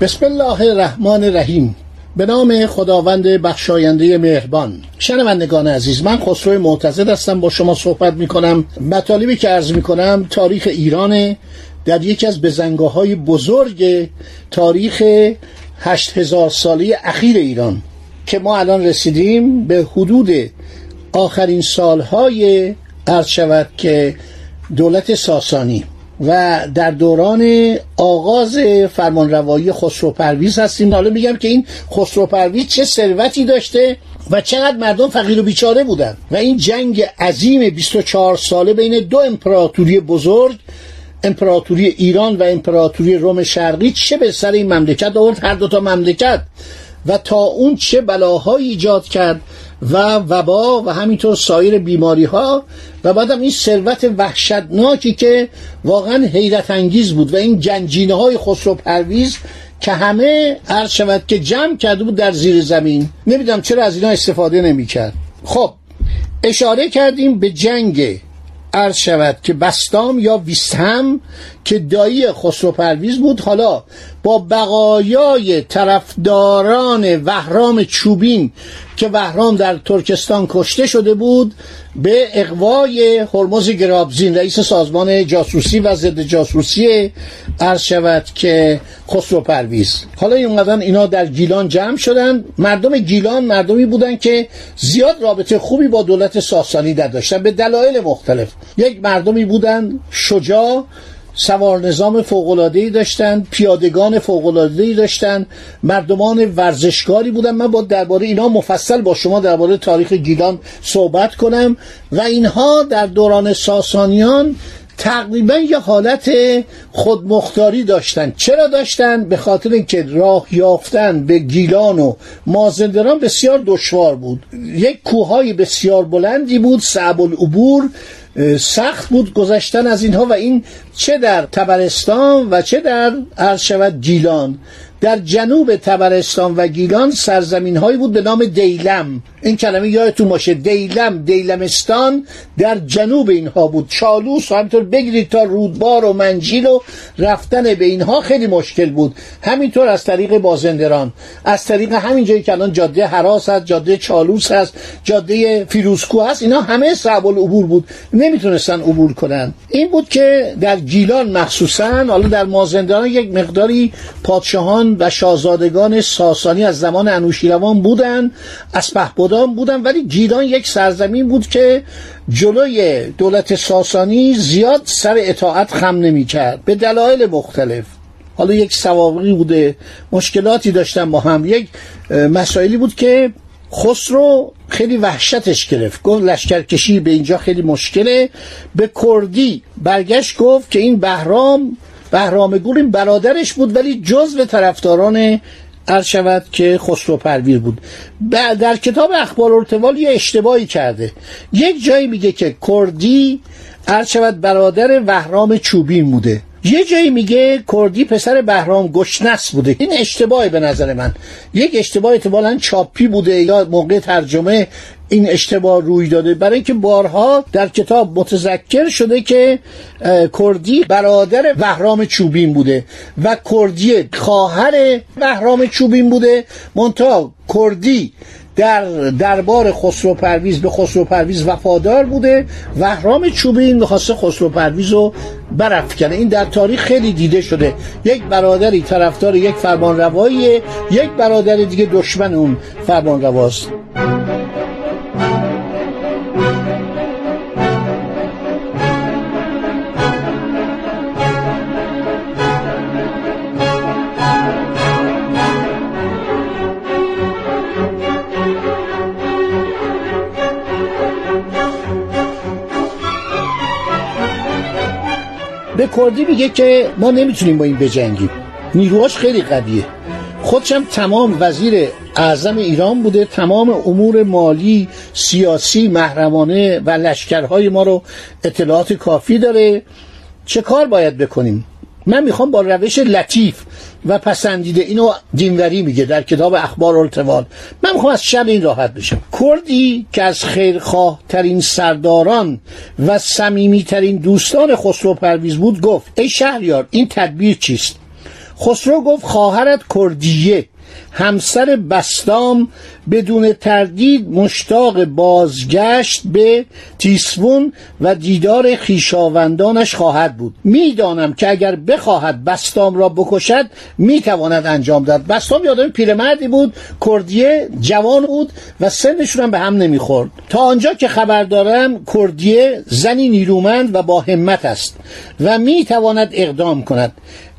بسم الله الرحمن الرحیم. به نام خداوند بخشاینده مهربان. شنوندگان عزیز من خسرو معتزد هستم. با شما صحبت می کنم مطالبی که عرض می کنم تاریخ ایران در یکی از بزنگاه های بزرگ تاریخ هشت هزار ساله اخیر ایران که ما الان رسیدیم به حدود آخرین سالهای عرض شود که دولت ساسانی. و در دوران آغاز فرمانروایی خسرو پرویز هستیم. حالا میگم که این خسرو پرویز چه ثروتی داشته و چقدر مردم فقیر و بیچاره بودن. و این جنگ عظیم 24 ساله بین دو امپراتوری بزرگ امپراتوری ایران و امپراتوری روم شرقی چه به سر این مملکت آورد؟ هر دو تا مملکت. و تا اون چه بلاهایی ایجاد کرد؟ و وبا و همینطور سایر بیماری ها و بعدم این ثروت وحشتناکی که واقعا حیرت انگیز بود و این جنجینه های خسرو پرویز که همه عرض شود که جمع کرده بود در زیر زمین. نمی‌دونم چرا از اینا استفاده نمی‌کرد. خب اشاره کردیم به جنگ عرض شود که بستام یا ویستهم که دایی خسرو پرویز بود حالا با بقایای طرفداران وهرام چوبین که وهرام در ترکستان کشته شده بود به اقوای هرمز گرابزین رئیس سازمان جاسوسی و ضد جاسوسی عرض شود که خسرو پرویز. حالا اومدن اینا در گیلان جمع شدن. مردم گیلان مردمی بودن که زیاد رابطه خوبی با دولت ساسانی داشتن به دلایل مختلف. یک مردمی بودن شجاع سوار نظام فوقلادهی داشتن پیادگان فوقلادهی داشتن مردمان ورزشکاری بودن. من با درباره اینا مفصل با شما درباره تاریخ گیلان صحبت کنم و اینها در دوران ساسانیان تقریبا یه حالت خودمختاری داشتن. چرا داشتن؟ به خاطر اینکه راه یافتن به گیلان و مازندران بسیار دشوار بود. یک کوههای بسیار بلندی بود صعب العبور سخت بود گذشتن از اینها و این چه در تبرستان و چه در عرض گیلان. در جنوب تبرستان و گیلان سرزمین هایی بود به نام دیلم. این کلمه یادتون باشه دیلم دیلمستان در جنوب اینها بود. چالوس و همینطور بگیرید تا رودبار و منجیل و رفتن به اینها خیلی مشکل بود. همینطور از طریق بازندران. از طریق همین جایی که الان جاده حراس هست جاده چالوس هست جاده فیروسکو هست اینا همه صعب العبور بود. نمی‌تونستن عبور کنن. این بود که در گیلان مخصوصا حالا در مازندران یک مقداری پادشاهان و شاهزادگان ساسانی از زمان انوشیروان بودن از بودن بودن ولی گیلان یک سرزمین بود که جلوی دولت ساسانی زیاد سر اطاعت خم نمی کرد به دلایل مختلف. حالا یک سواقی بوده مشکلاتی داشتن با هم. یک مسائلی بود که خسرو خیلی وحشتش گرفت. گفت لشکرکشی به اینجا خیلی مشکله. به کردی برگشت گفت که این بهرام بهرام گور این برادرش بود ولی جز به طرفداران شود که خسرو پرویر بود. در کتاب اخبار ارتوال یه اشتباهی کرده. یک جایی میگه که کردی شود برادر وهرام چوبین بوده. یه جایی میگه کردی پسر بهرام گشنس بوده. این اشتباهی به نظر من. یک اشتباه احتمالا چاپی بوده یا موقع ترجمه این اشتباه روی داده. برای اینکه بارها در کتاب متذکر شده که کردی برادر وهرام چوبین بوده و کردی خواهر وهرام چوبین بوده. منتها کردی در دربار خسرو پرویز به خسرو پرویز وفادار بوده. وهرام چوبین می‌خواسته خسرو پرویز رو برافکنه این در تاریخ خیلی دیده شده. یک برادری طرفدار یک فرمانرواییه یک برادر دیگه دشمن اون فرمانرواست. کردی میگه که ما نمی‌تونیم با این بجنگیم. نیروهاش خیلی قویه. خودشم تمام وزیر اعظم ایران بوده تمام امور مالی سیاسی محرمانه و لشکرهای ما رو اطلاعات کافی داره. چه کار باید بکنیم؟ من می‌خوام با روش لطیف و پسندیده اینو دینوری میگه در کتاب اخبار التوال. من می‌خوام از شر این راحت بشم. کردی که از خیرخواه ترین سرداران و صمیمی ترین دوستان خسرو پرویز بود گفت ای شهریار این تدبیر چیست؟ خسرو گفت خواهرت کردیه. همسر بستام بدون تردید مشتاق بازگشت به تیسفون و دیدار خیشاوندانش خواهد بود. می‌دانم که اگر بخواهد بستام را بکشد می‌تواند انجام داد. بستام یادم پیرمردی بود کردیه جوان بود و سنشون هم به هم نمی‌خورد. تا آنجا که خبر دارم کردیه زنی نیرومند و با همت است و می‌تواند اقدام کند.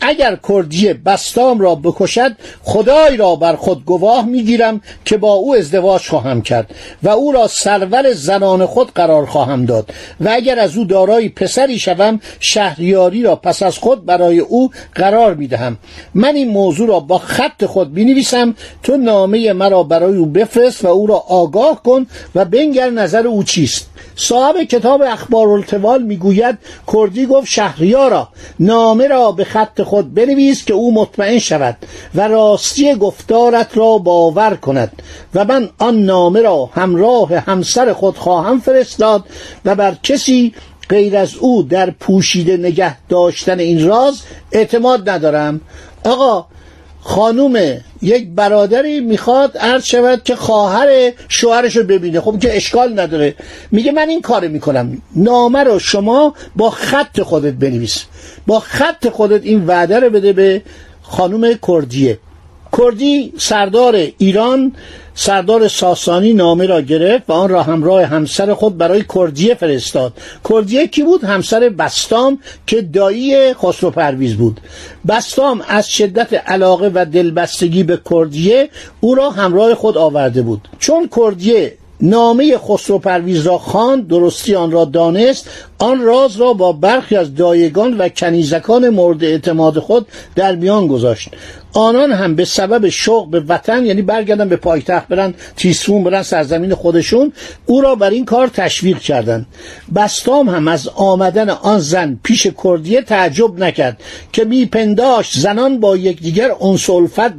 اگر کردی بستام را بکشد خدای را بر خود گواه می‌گیرم که با او ازدواج خواهم کرد و او را سرور زنان خود قرار خواهم داد و اگر از او دارای پسری شوم شهریاری را پس از خود برای او قرار می‌دهم. من این موضوع را با خط خود بنویسم تو نامه مرا برای او بفرست و او را آگاه کن و بنگر نظر او چیست؟ صاحب کتاب اخبار التوال می‌گوید کردی گفت شهریارا نامه را به خط خود بنویس که او مطمئن شود و راستی گفتارت را باور کند و من آن نامه را همراه همسر خود خواهم فرستاد و بر کسی غیر از او در پوشیده نگه داشتن این راز اعتماد ندارم. آقا خانوم یک برادری می‌خواد عرض شود که خواهر شوهرش رو ببینه. خب که اشکال نداره. میگه من این کار می‌کنم. نامه رو شما با خط خودت بنویس. با خط خودت این وعده رو بده به خانوم کردیه. کردی سردار ایران سردار ساسانی نامه را گرفت و آن را همراه همسر خود برای کردیه فرستاد. کردیه کی بود؟ همسر بستام که دایی خسرو پرویز بود. بستام از شدت علاقه و دلبستگی به کردیه او را همراه خود آورده بود. چون کردیه نامه خسرو پرویز را خواند درستی آن را دانست آن راز را با برخی از دایگان و کنیزکان مورد اعتماد خود در میان گذاشت. آنان هم به سبب شوق به وطن یعنی برگردن به پایتخت برن تیسفون برن سرزمین خودشون او را بر این کار تشویق کردند. بستام هم از آمدن آن زن پیش کردیه تعجب نکرد که میپنداشت زنان با یکدیگر انس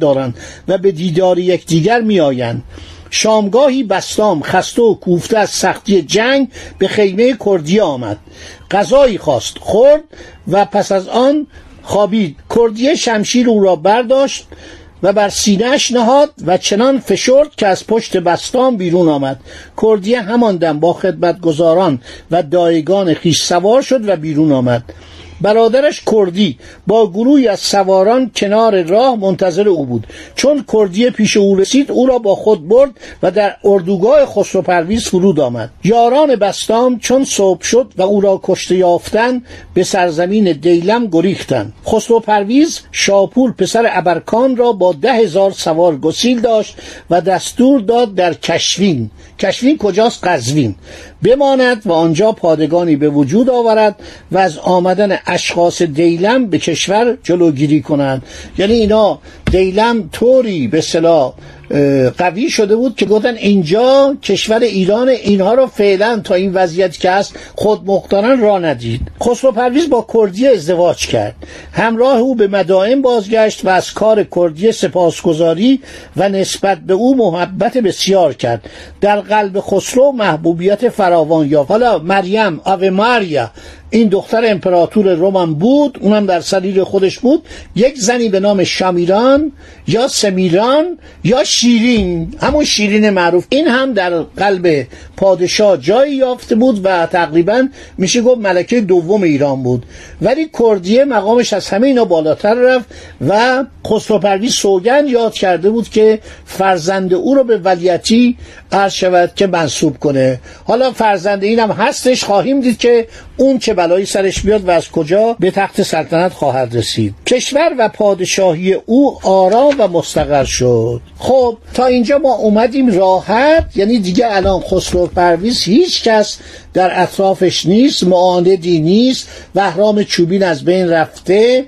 دارند و به دیدار یکدیگر میآیند. شامگاهی بستام خسته و کوفته از سختی جنگ به خیمه کردی آمد. غذایی خواست خورد و پس از آن خوابید. کردیه شمشیر او را برداشت و بر سینهش نهاد و چنان فشرد که از پشت بستام بیرون آمد. کردیه همان دم با خدمتگزاران و دایگان خیش سوار شد و بیرون آمد. برادرش کردی با گروهی از سواران کنار راه منتظر او بود. چون کردی پیش او رسید او را با خود برد و در اردوگاه خسرو پرویز فرود آمد. یاران بستام چون صبح شد و او را کشته یافتن به سرزمین دیلم گریختند. خسرو پرویز شاپور پسر ابرکان را با ده هزار سوار گسیل داشت و دستور داد در کشوین. کشوین کجاست؟ قزوین. بماند و آنجا پادگانی به وجود آورد و از آمدن اشخاص دیلم به کشور جلوگیری کنند. یعنی اینا دیلم طوری به صلاح قوی شده بود که گفتن اینجا کشور ایران اینها رو فعلا تا این وضعیت که هست خود مختارن را ندید. خسرو پرویز با کردی ازدواج کرد. همراه او به مدائم بازگشت و از کار کردی سپاسگزاری و نسبت به او محبت بسیار کرد. در قلب خسرو محبوبیت فراوان یافت. حالا مریم آو ماریا این دختر امپراتور رومان بود اونم در سریر خودش بود. یک زنی به نام شامیران یا سمیران یا شیرین همون شیرین معروف. این هم در قلب پادشاه جایی یافته بود و تقریبا میشه گفت ملکه دوم ایران بود. ولی کردیه مقامش از همه اینا بالاتر رفت و خسرو پرویز سوگن یاد کرده بود که فرزند او رو به ولیتی عرض شود که منصوب کنه. حالا فرزند اینم هستش خواهیم دید که اون چه بلایی سرش بیاد و از کجا به تخت سلطنت خواهد رسید. کشور و پادشاهی او آرام و مستقر شد. خب تا اینجا ما اومدیم راحت یعنی دیگه الان خسرو پرویز هیچ کس در اطرافش نیست معاندی نیست وهرام چوبین از بین رفته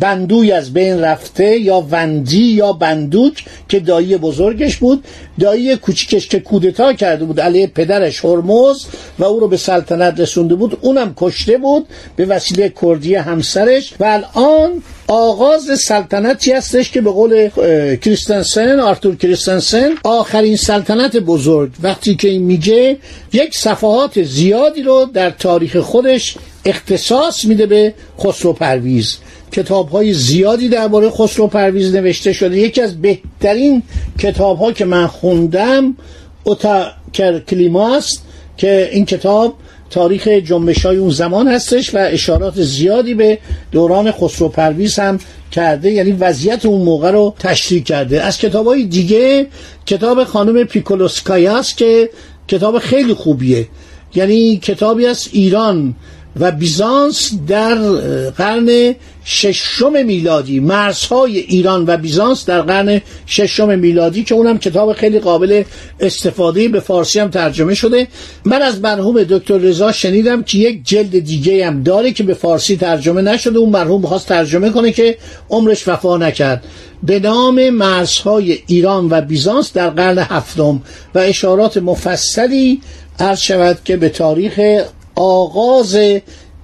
بندوی از بین رفته یا وندی یا بندوک که دایی بزرگش بود. دایی کوچیکش که کودتا کرده بود علیه پدرش هرمز و او رو به سلطنت رسونده بود اونم کشته بود به وسیله کردی همسرش و الان آغاز سلطنتی هستش که به قول کریستنسن آرتور کریستنسن آخرین سلطنت بزرگ. وقتی که این میگه یک صفحات زیادی رو در تاریخ خودش اختصاص میده به خسرو پرویز. کتاب های زیادی درباره خسرو پرویز نوشته شده. یکی از بهترین کتاب ها که من خوندم اوتا کلیماست که این کتاب تاریخ جنبش های اون زمان هستش و اشارات زیادی به دوران خسرو پرویز هم کرده یعنی وضعیت اون موقع رو تشریح کرده. از کتاب های دیگه کتاب خانم پیکولوسکایاست که کتاب خیلی خوبیه. یعنی کتابی از ایران و بیزانس در قرن ششم میلادی مرزهای ایران و بیزانس در قرن ششم میلادی که اونم کتاب خیلی قابل استفاده به فارسی هم ترجمه شده. من از مرحوم دکتر رضا شنیدم که یک جلد دیگه هم داره که به فارسی ترجمه نشده. اون مرحوم خواست ترجمه کنه که عمرش وفا نکرد. به نام مرزهای ایران و بیزانس در قرن هفتم و اشارات مفصلی عرض شود که به تاریخ آغاز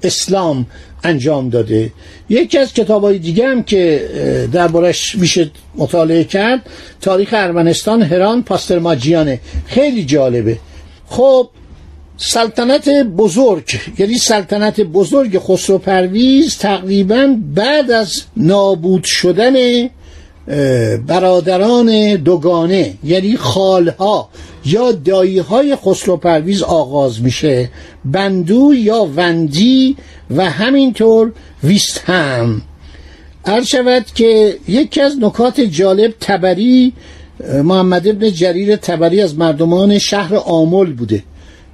اسلام انجام داده. یکی از کتاب های دیگه هم که دربارش میشه مطالعه کرد تاریخ ارمنستان هران پاسترماجیانه خیلی جالبه. خب سلطنت بزرگ یعنی سلطنت بزرگ خسرو پرویز تقریبا بعد از نابود شدن برادران دوگانه یعنی خالها یا دایی های خسرو پرویز آغاز میشه بندو یا وندی و همینطور ویست هم. عرض شود که یکی از نکات جالب تبری محمد ابن جریر تبری از مردمان شهر آمل بوده.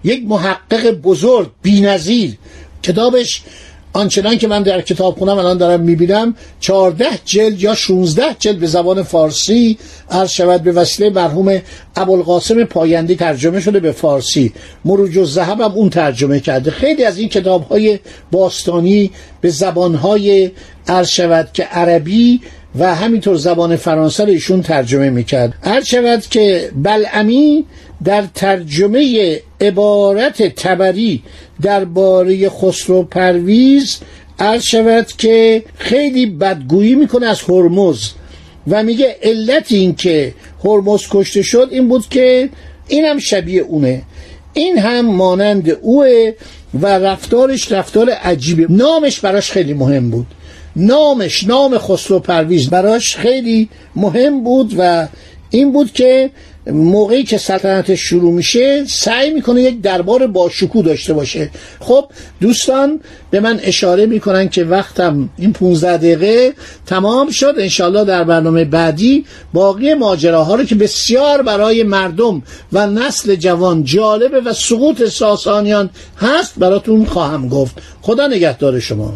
یک محقق بزرگ بینظیر کتابش آنچنان که من در کتاب خونم الان دارم می‌بینم چهارده جلد یا 16 جلد به زبان فارسی عرض شود. به وسیله مرحوم ابوالقاسم پاینده ترجمه شده به فارسی. مروج و زهب هم اون ترجمه کرده. خیلی از این کتاب های باستانی به زبان های عرض شود که عربی و همینطور زبان فرانسه رو ایشون ترجمه می‌کرد. عرض شود که بلعمی در ترجمه عبارت تبری درباره خسرو پرویز عرض شود که خیلی بدگویی می‌کنه از هرمز و میگه علت این که هرمز کشته شد این بود که این هم شبیه اونه. این هم مانند اوه و رفتارش رفتار عجیبه. نامش براش خیلی مهم بود. نامش نام خسرو پرویز براش خیلی مهم بود و این بود که موقعی که سلطنتش شروع میشه سعی می‌کنه یک دربار با شکوه داشته باشه. خب دوستان به من اشاره می‌کنن که وقتم این 15 دقیقه تمام شد. انشالله در برنامه بعدی باقی ماجراها رو که بسیار برای مردم و نسل جوان جالبه و سقوط ساسانیان هست براتون خواهم گفت. خدا نگهدار شما.